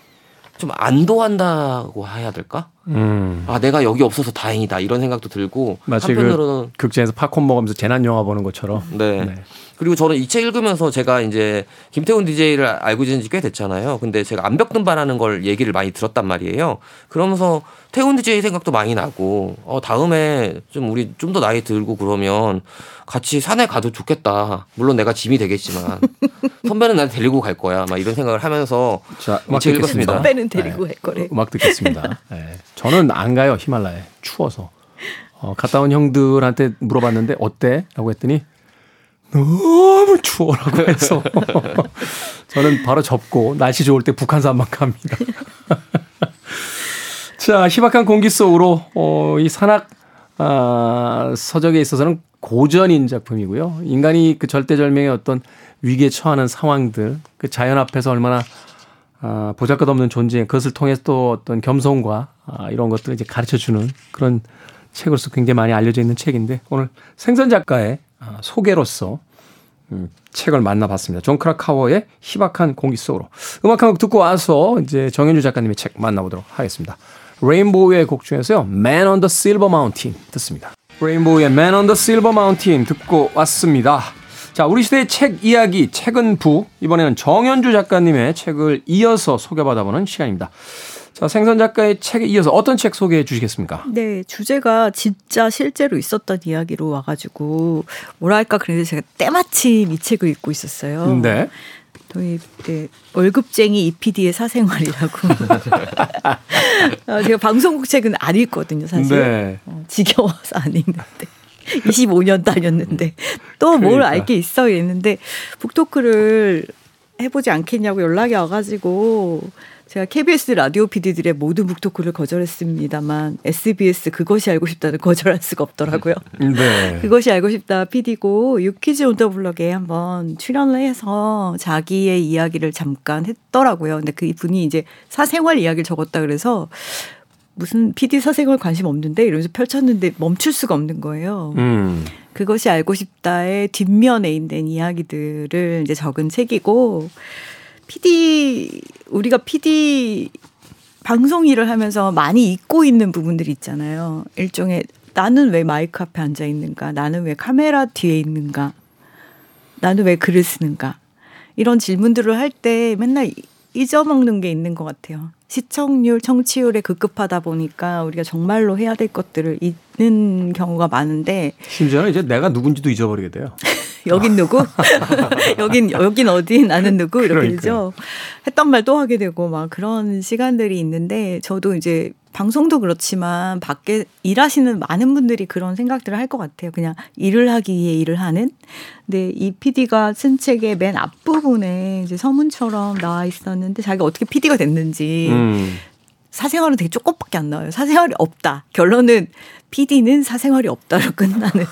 좀 안도한다고 해야 될까? 음. 아 내가 여기 없어서 다행이다 이런 생각도 들고 마치 그 한편으로는 그 극장에서 팝콘 먹으면서 재난 영화 보는 것처럼. 네. 네. 그리고 저는 이 책 읽으면서 제가 이제 김태훈 DJ를 알고 지낸 지 꽤 됐잖아요. 근데 제가 암벽 등반하는 걸 얘기를 많이 들었단 말이에요. 그러면서 태훈 DJ 생각도 많이 나고 어 다음에 좀 우리 좀 더 나이 들고 그러면 같이 산에 가도 좋겠다. 물론 내가 짐이 되겠지만 선배는 날 데리고 갈 거야. 막 이런 생각을 하면서 자, 음악 듣겠습니다. 선배는 데리고 네. 갈 거래. 음악 듣겠습니다. 네. 저는 안 가요 히말라야 추워서. 어, 갔다 온 형들한테 물어봤는데 어때? 라고 했더니 너무 추워라고 해서 저는 바로 접고 날씨 좋을 때 북한산만 갑니다. 자, 희박한 공기 속으로 어, 이 산악 아, 서적에 있어서는 고전인 작품이고요. 인간이 그 절대절명의 어떤 위기에 처하는 상황들, 그 자연 앞에서 얼마나 아, 보잘것없는 존재, 그것을 통해서 또 어떤 겸손과 아, 이런 것들을 이제 가르쳐 주는 그런 책으로서 굉장히 많이 알려져 있는 책인데 오늘 생선 작가의 아, 소개로서 음, 책을 만나봤습니다. 존 크라카워의 희박한 공기 속으로. 음악 한 곡 듣고 와서 이제 정현주 작가님의 책 만나보도록 하겠습니다. 레인보우의 곡 중에서요. Man on the Silver Mountain 듣습니다. 레인보우의 Man on the Silver Mountain 듣고 왔습니다. 자, 우리 시대의 책 이야기, 책은 부. 이번에는 정현주 작가님의 책을 이어서 소개받아보는 시간입니다. 자, 생선 작가의 책에 이어서 어떤 책 소개해 주시겠습니까? 네, 주제가 진짜 실제로 있었던 이야기로 와가지고, 뭐랄까, 그래서 제가 때마침 이 책을 읽고 있었어요. 네. 저희 네, 월급쟁이 EPD의 사생활이라고. 어, 제가 방송국 책은 안 읽거든요, 사실. 네. 어, 지겨워서 안 읽는데. 25년 다녔는데 또뭘 그러니까. 알게 있어 이랬는데 북토크를 해보지 않겠냐고 연락이 와가지고 제가 KBS 라디오 PD들의 모든 북토크를 거절했습니다만 SBS 그것이 알고 싶다는 거절할 수가 없더라고요. 네. 그것이 알고 싶다 PD고 유퀴즈 온더 블럭에 한번 출연을 해서 자기의 이야기를 잠깐 했더라고요. 근데 그 분이 이제 사생활 이야기를 적었다 그래서 무슨 PD 사생활 관심 없는데 이러면서 펼쳤는데 멈출 수가 없는 거예요. 음. 그것이 알고 싶다의 뒷면에 있는 이야기들을 이제 적은 책이고 PD 우리가 PD 방송 일을 하면서 많이 잊고 있는 부분들이 있잖아요. 일종의 나는 왜 마이크 앞에 앉아 있는가? 나는 왜 카메라 뒤에 있는가? 나는 왜 글을 쓰는가? 이런 질문들을 할 때 맨날 잊어먹는 게 있는 것 같아요. 시청률, 청취율에 급급하다 보니까 우리가 정말로 해야 될 것들을 잊는 경우가 많은데 심지어는 이제 내가 누군지도 잊어버리게 돼요. 여긴 누구? 여긴 여긴 어디? 나는 누구? 이렇게 그러니까요. 되죠. 했던 말 또 하게 되고 막 그런 시간들이 있는데 저도 이제 방송도 그렇지만 밖에 일하시는 많은 분들이 그런 생각들을 할 것 같아요. 그냥 일을 하기 위해 일을 하는. 근데 이 PD가 쓴 책의 맨 앞부분에 이제 서문처럼 나와 있었는데 자기가 어떻게 PD가 됐는지 음. 사생활은 되게 조금밖에 안 나와요. 사생활이 없다. 결론은 PD는 사생활이 없다로 끝나는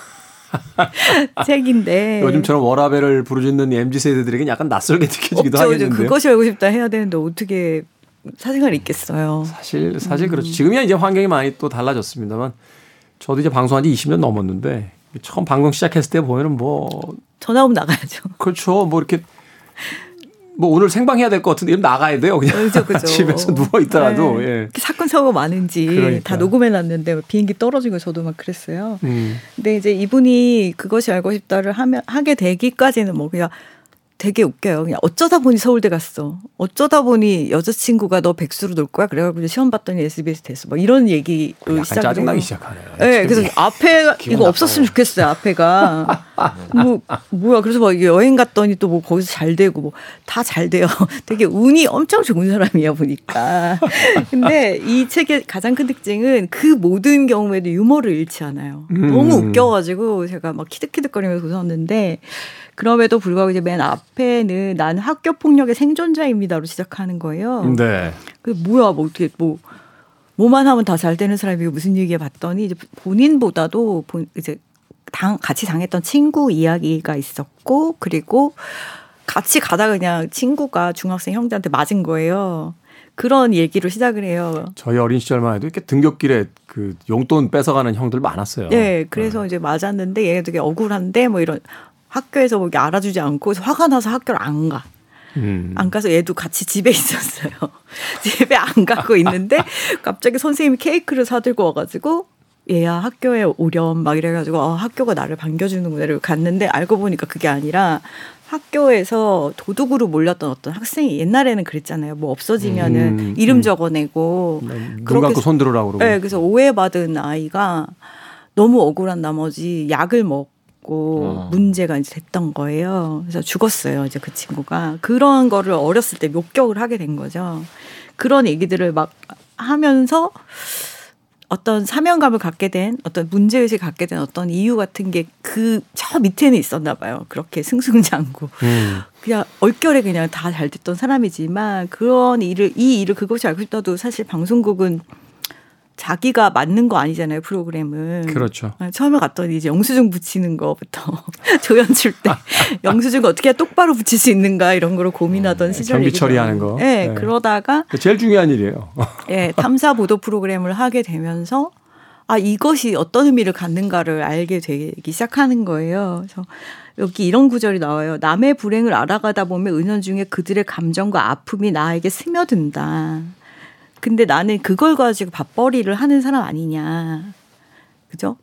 책인데. 요즘처럼 워라벨을 부르짖는 MZ 세대들에게는 약간 낯설게 느껴지기도 하겠는데. 그것이 알고 싶다 해야 되는데 어떻게 사생활이 있겠어요. 사실 사실 그렇죠. 지금이야 이제 환경이 많이 또 달라졌습니다만 저도 이제 방송한 지 20년 넘었는데 처음 방송 시작했을 때 보면은 뭐 전화 오면 나가야죠. 그렇죠. 뭐 이렇게 뭐 오늘 생방해야 될 것 같은데 이러면 나가야 돼요. 그냥 그죠, 그죠. 집에서 누워 있더라도 네. 예. 사건 사고가 많은지 그러니까. 다 녹음해 놨는데 비행기 떨어진 거 저도 막 그랬어요. 음. 근데 이제 이분이 그것이 알고 싶다를 하면 하게 되기까지는 뭐 그냥 되게 웃겨요. 그냥 어쩌다 보니 서울대 갔어. 어쩌다 보니 여자친구가 너 백수로 놀 거야. 그래가지고 시험 봤더니 SBS 됐어. 뭐 이런 얘기로 약간 시작을 짜증나기. 시작하네요. 네, 그래서 앞에 이거 없었으면 좋겠어요. 앞에가 뭐 뭐야. 그래서 막 여행 갔더니 또 뭐 거기서 잘 되고 뭐 다 잘 돼요. 되게 운이 엄청 좋은 사람이야 보니까. 근데 이 책의 가장 큰 특징은 그 모든 경우에도 유머를 잃지 않아요. 음. 너무 웃겨가지고 제가 막 키득키득거리면서 웃었는데 그럼에도 불구하고 이제 맨 앞에는 난 학교 폭력의 생존자입니다로 시작하는 거예요. 네. 그 뭐야 뭐 어떻게 뭐 뭐만 하면 다 잘 되는 사람이 무슨 얘기에 봤더니 이제 본인보다도 본 이제 당 같이 당했던 친구 이야기가 있었고 그리고 같이 가다가 그냥 친구가 중학생 형들한테 맞은 거예요. 그런 얘기로 시작을 해요. 저희 어린 시절만 해도 이렇게 등굣길에 그 용돈 뺏어가는 형들 많았어요. 네, 그래서 이제 맞았는데 얘가 되게 억울한데 뭐 이런 학교에서 뭐 알아주지 않고 화가 나서 학교를 안 가. 음. 안 가서 얘도 같이 집에 있었어요. 집에 안 가고 있는데 갑자기 선생님이 케이크를 사들고 와가지고 얘야 학교에 오렴 막 이래가지고 어, 학교가 나를 반겨주는구나 이러고 갔는데 알고 보니까 그게 아니라 학교에서 도둑으로 몰렸던 어떤 학생이 옛날에는 그랬잖아요. 뭐 없어지면은 음, 이름 음. 적어내고 눈 그렇게 손 들으라고 그러고. 네, 그래서 오해받은 아이가 너무 억울한 나머지 약을 먹 고 어. 문제가 이제 됐던 거예요. 그래서 죽었어요, 이제 그 친구가. 그런 거를 어렸을 때 목격을 하게 된 거죠. 그런 얘기들을 막 하면서 어떤 사명감을 갖게 된 어떤 문제의식을 갖게 된 어떤 이유 같은 게 그 저 밑에는 있었나 봐요. 그렇게 승승장구. 음. 그냥 얼결에 그냥 다 잘 됐던 사람이지만 그런 일을 이 일을 그것이 알고 싶다도 사실 방송국은 자기가 맞는 거 아니잖아요 프로그램은. 그렇죠. 아, 처음에 갔더니 이제 영수증 붙이는 거부터 조연 출 때 영수증 어떻게 똑바로 붙일 수 있는가 이런 거를 고민하던 네, 시절 정비 처리하는 거. 네, 네, 그러다가 제일 중요한 일이에요. 네, 탐사 보도 프로그램을 하게 되면서 아 이것이 어떤 의미를 갖는가를 알게 되기 시작하는 거예요. 그래서 여기 이런 구절이 나와요. 남의 불행을 알아가다 보면 은연중에 그들의 감정과 아픔이 나에게 스며든다. 근데 나는 그걸 가지고 밥벌이를 하는 사람 아니냐. 그죠?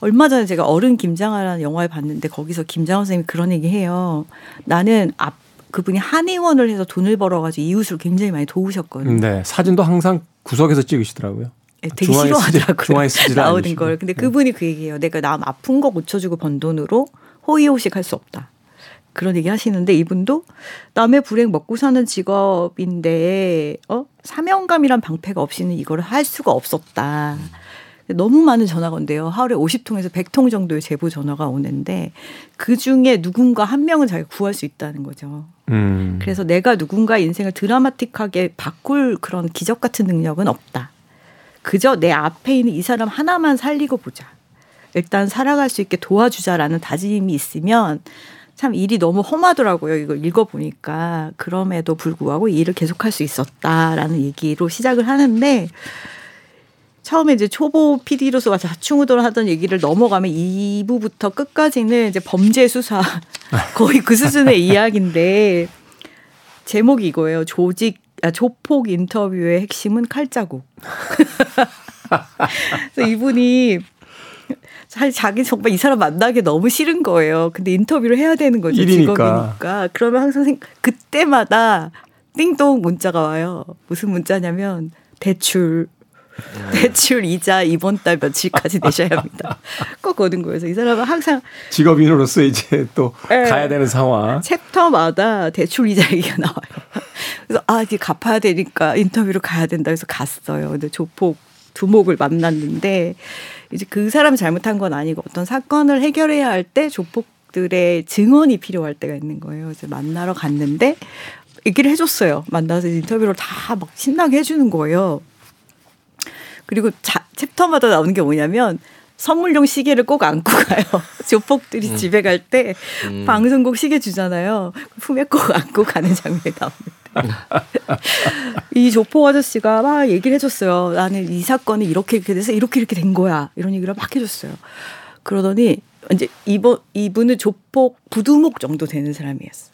얼마 전에 제가 어른 김장하라는 영화를 봤는데 거기서 김장원 선생님이 그런 얘기 해요. 나는 앞 그분이 한의원을 해서 돈을 벌어가지고 이웃을 굉장히 많이 도우셨거든요. 네. 사진도 항상 구석에서 찍으시더라고요. 네, 되게 싫어하더라고요. 나오는 걸. 근데 그분이 그 얘기예요. 내가 남 아픈 거 고쳐주고 번 돈으로 호의호식 할 수 없다. 그런 얘기 하시는데 이분도 남의 불행 먹고 사는 직업인데 어 사명감이란 방패가 없이는 이걸 할 수가 없었다. 너무 많은 전화가 온대요. 하루에 50통에서 100통 정도의 제보 전화가 오는데 그 중에 누군가 한 명은 자기가 구할 수 있다는 거죠. 음. 그래서 내가 누군가 인생을 드라마틱하게 바꿀 그런 기적 같은 능력은 없다. 그저 내 앞에 있는 이 사람 하나만 살리고 보자. 일단 살아갈 수 있게 도와주자라는 다짐이 있으면 참 일이 너무 험하더라고요. 이거 읽어보니까. 그럼에도 불구하고 일을 계속할 수 있었다라는 얘기로 시작을 하는데 처음에 이제 초보 PD로서 자충우돌 하던 얘기를 넘어가면 2부부터 끝까지는 이제 범죄 수사 거의 그 수준의 이야기인데 제목이 이거예요. 조직 아, 조폭 인터뷰의 핵심은 칼자국. 그래서 이분이 사실 자기 정말 이 사람 만나기 너무 싫은 거예요. 근데 인터뷰를 해야 되는 거죠. 일이니까. 직업이니까. 그러면 항상 생, 그때마다 띵동 문자가 와요. 무슨 문자냐면 대출 대출 이자 이번 달 며칠까지 내셔야 합니다. 꼭 오는 거예요. 이 사람은 항상 직업인으로서 이제 또 네. 가야 되는 상황. 챕터마다 대출 이자 얘기가 나와요. 그래서 아 이제 갚아야 되니까 인터뷰로 가야 된다 해서 갔어요. 근데 조폭 두목을 만났는데 이제 그 사람이 잘못한 건 아니고 어떤 사건을 해결해야 할 때 조폭들의 증언이 필요할 때가 있는 거예요. 그래서 만나러 갔는데 얘기를 해줬어요. 만나서 인터뷰를 다 막 신나게 해주는 거예요. 그리고 자, 챕터마다 나오는 게 뭐냐면 선물용 시계를 꼭 안고 가요. 조폭들이 음. 집에 갈때 음. 방송국 시계 주잖아요. 품에 꼭 안고 가는 장면이 나옵니다. 이 조폭 아저씨가 막 얘기를 해줬어요. 나는 이 사건이 이렇게 이렇게 돼서 이렇게 이렇게 된 거야. 이런 얘기를 막 해줬어요. 그러더니 이제 이번 이분은 조폭 부두목 정도 되는 사람이었어.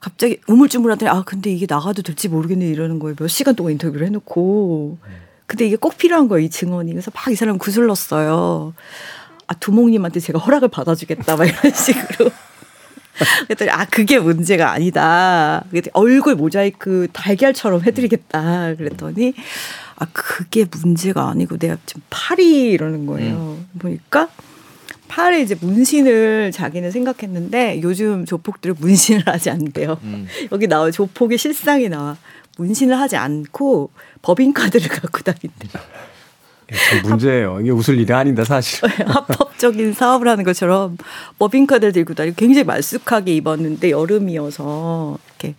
갑자기 우물쭈물하더니 아 근데 이게 나가도 될지 모르겠네 이러는 거예요. 몇 시간 동안 인터뷰를 해놓고. 근데 이게 꼭 필요한 거예요, 이 증언이. 그래서 막 이 사람 구슬렀어요. 아, 두목님한테 제가 허락을 받아주겠다, 막 이런 식으로. 그랬더니, 아, 그게 문제가 아니다. 얼굴 모자이크 달걀처럼 해드리겠다. 그랬더니, 아, 그게 문제가 아니고 내가 지금 팔이 이러는 거예요. 음. 보니까 팔에 이제 문신을 자기는 생각했는데 요즘 조폭들은 문신을 하지 않대요. 음. 여기 나와 조폭의 실상이 나와. 문신을 하지 않고 법인카드를 갖고 다닌대. 참 문제예요. 이게 웃을 일이 아닌데 사실. 합법적인 사업을 하는 것처럼 법인카드를 들고 다니고 굉장히 말쑥하게 입었는데 여름이어서 이렇게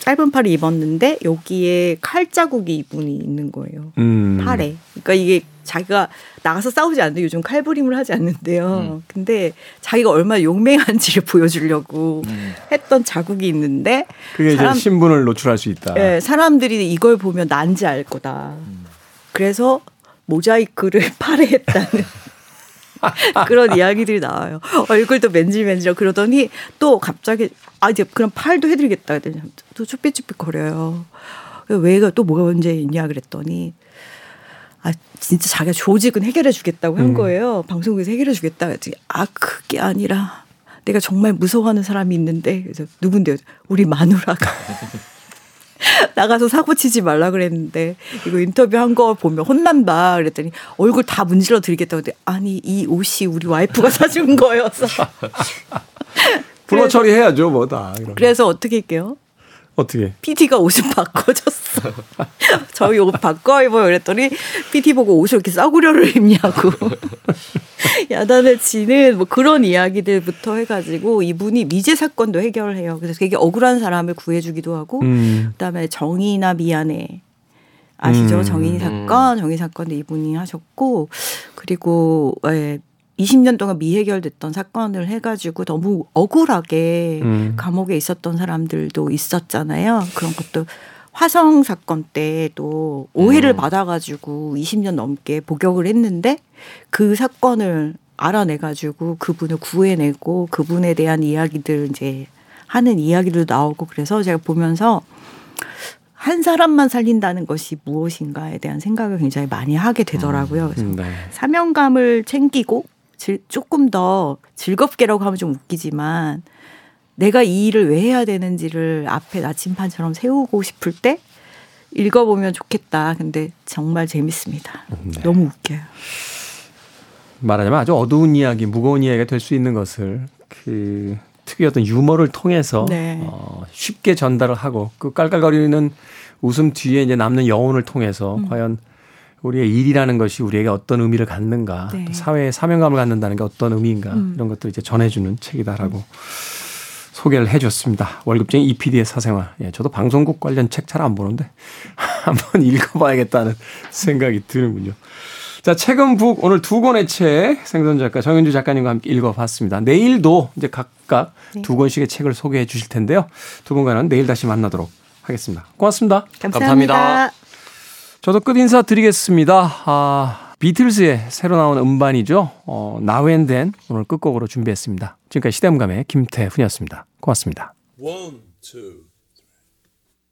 짧은 팔을 입었는데 여기에 칼 자국이 이분이 있는 거예요. 음. 팔에. 그러니까 이게 자기가 나가서 싸우지 않는데 요즘 칼부림을 하지 않는데요. 음. 근데 자기가 얼마나 용맹한지를 보여주려고 음. 했던 자국이 있는데 그게 사람, 이제 신분을 노출할 수 있다. 네, 사람들이 이걸 보면 난지 알 거다. 음. 그래서 모자이크를 팔에 했다는 그런 이야기들이 나와요. 얼굴도 맨질맨질 그러더니 또 갑자기 아 이제 그럼 팔도 해드리겠다 그랬더니 또 쭈삣쭈삣 거려요. 왜가 또 뭐가 문제 있냐 그랬더니 아 진짜 자기가 조직은 해결해 주겠다고 한 음. 거예요. 방송국에서 해결해 주겠다 그랬더니 아 그게 아니라 내가 정말 무서워하는 사람이 있는데 그래서 누군데요? 우리 마누라가 나가서 사고 치지 말라 그랬는데 이거 인터뷰 한 거 보면 혼난다 그랬더니 얼굴 다 문질러 드리겠다고 근데 아니 이 옷이 우리 와이프가 사준 거여서. 불러 처리해야죠 뭐다. 그래서 어떻게 할게요? 어떻게? PD가 옷을 바꿔줬어. 저희 옷 바꿔 입어요. 그랬더니 PD 보고 옷을 이렇게 싸구려를 입냐고. 야단을 치는 뭐 그런 이야기들부터 해가지고 이분이 미제 사건도 해결해요. 그래서 되게 억울한 사람을 구해주기도 하고, 음. 그다음에 정의나 미안해. 아시죠? 음. 정인이 사건, 정의 사건도 이분이 하셨고 그리고 예, 20년 동안 미해결됐던 사건을 해가지고 너무 억울하게 음. 감옥에 있었던 사람들도 있었잖아요. 그런 것도 화성 사건 때도 오해를 음. 받아가지고 20년 넘게 복역을 했는데 그 사건을 알아내가지고 그분을 구해내고 그분에 대한 이야기들 이제 하는 이야기도 나오고 그래서 제가 보면서 한 사람만 살린다는 것이 무엇인가에 대한 생각을 굉장히 많이 하게 되더라고요. 그래서 음, 네. 사명감을 챙기고 질- 조금 더 즐겁게라고 하면 좀 웃기지만 내가 이 일을 왜 해야 되는지를 앞에 나침판처럼 세우고 싶을 때 읽어보면 좋겠다. 근데 정말 재밌습니다. 네. 너무 웃겨요. 말하자면 아주 어두운 이야기, 무거운 이야기가 될 수 있는 것을 그 특유의 어떤 유머를 통해서 네. 어, 쉽게 전달을 하고 그 깔깔거리는 웃음 뒤에 이제 남는 여운을 통해서 음. 과연 우리의 일이라는 것이 우리에게 어떤 의미를 갖는가, 네. 또 사회에 사명감을 갖는다는 게 어떤 의미인가 음. 이런 것도 이제 전해주는 책이다라고 소개를 해줬습니다. 월급쟁이 EPD의 사생활. 예, 저도 방송국 관련 책 잘 안 보는데 한번 읽어봐야겠다는 생각이 드는군요. 자, 책은 북 오늘 두 권의 책 생선 작가 정현주 작가님과 함께 읽어봤습니다. 내일도 이제 각각 네. 두 권씩의 책을 소개해 주실 텐데요. 두 권과는 내일 다시 만나도록 하겠습니다. 고맙습니다. 감사합니다. 감사합니다. 저도 끝 인사 드리겠습니다. 아, 비틀즈의 새로 나온 음반이죠. 어, 나웬덴 오늘 끝곡으로 준비했습니다. 지금까지 시대음감의 김태훈이었습니다. 고맙습니다. One.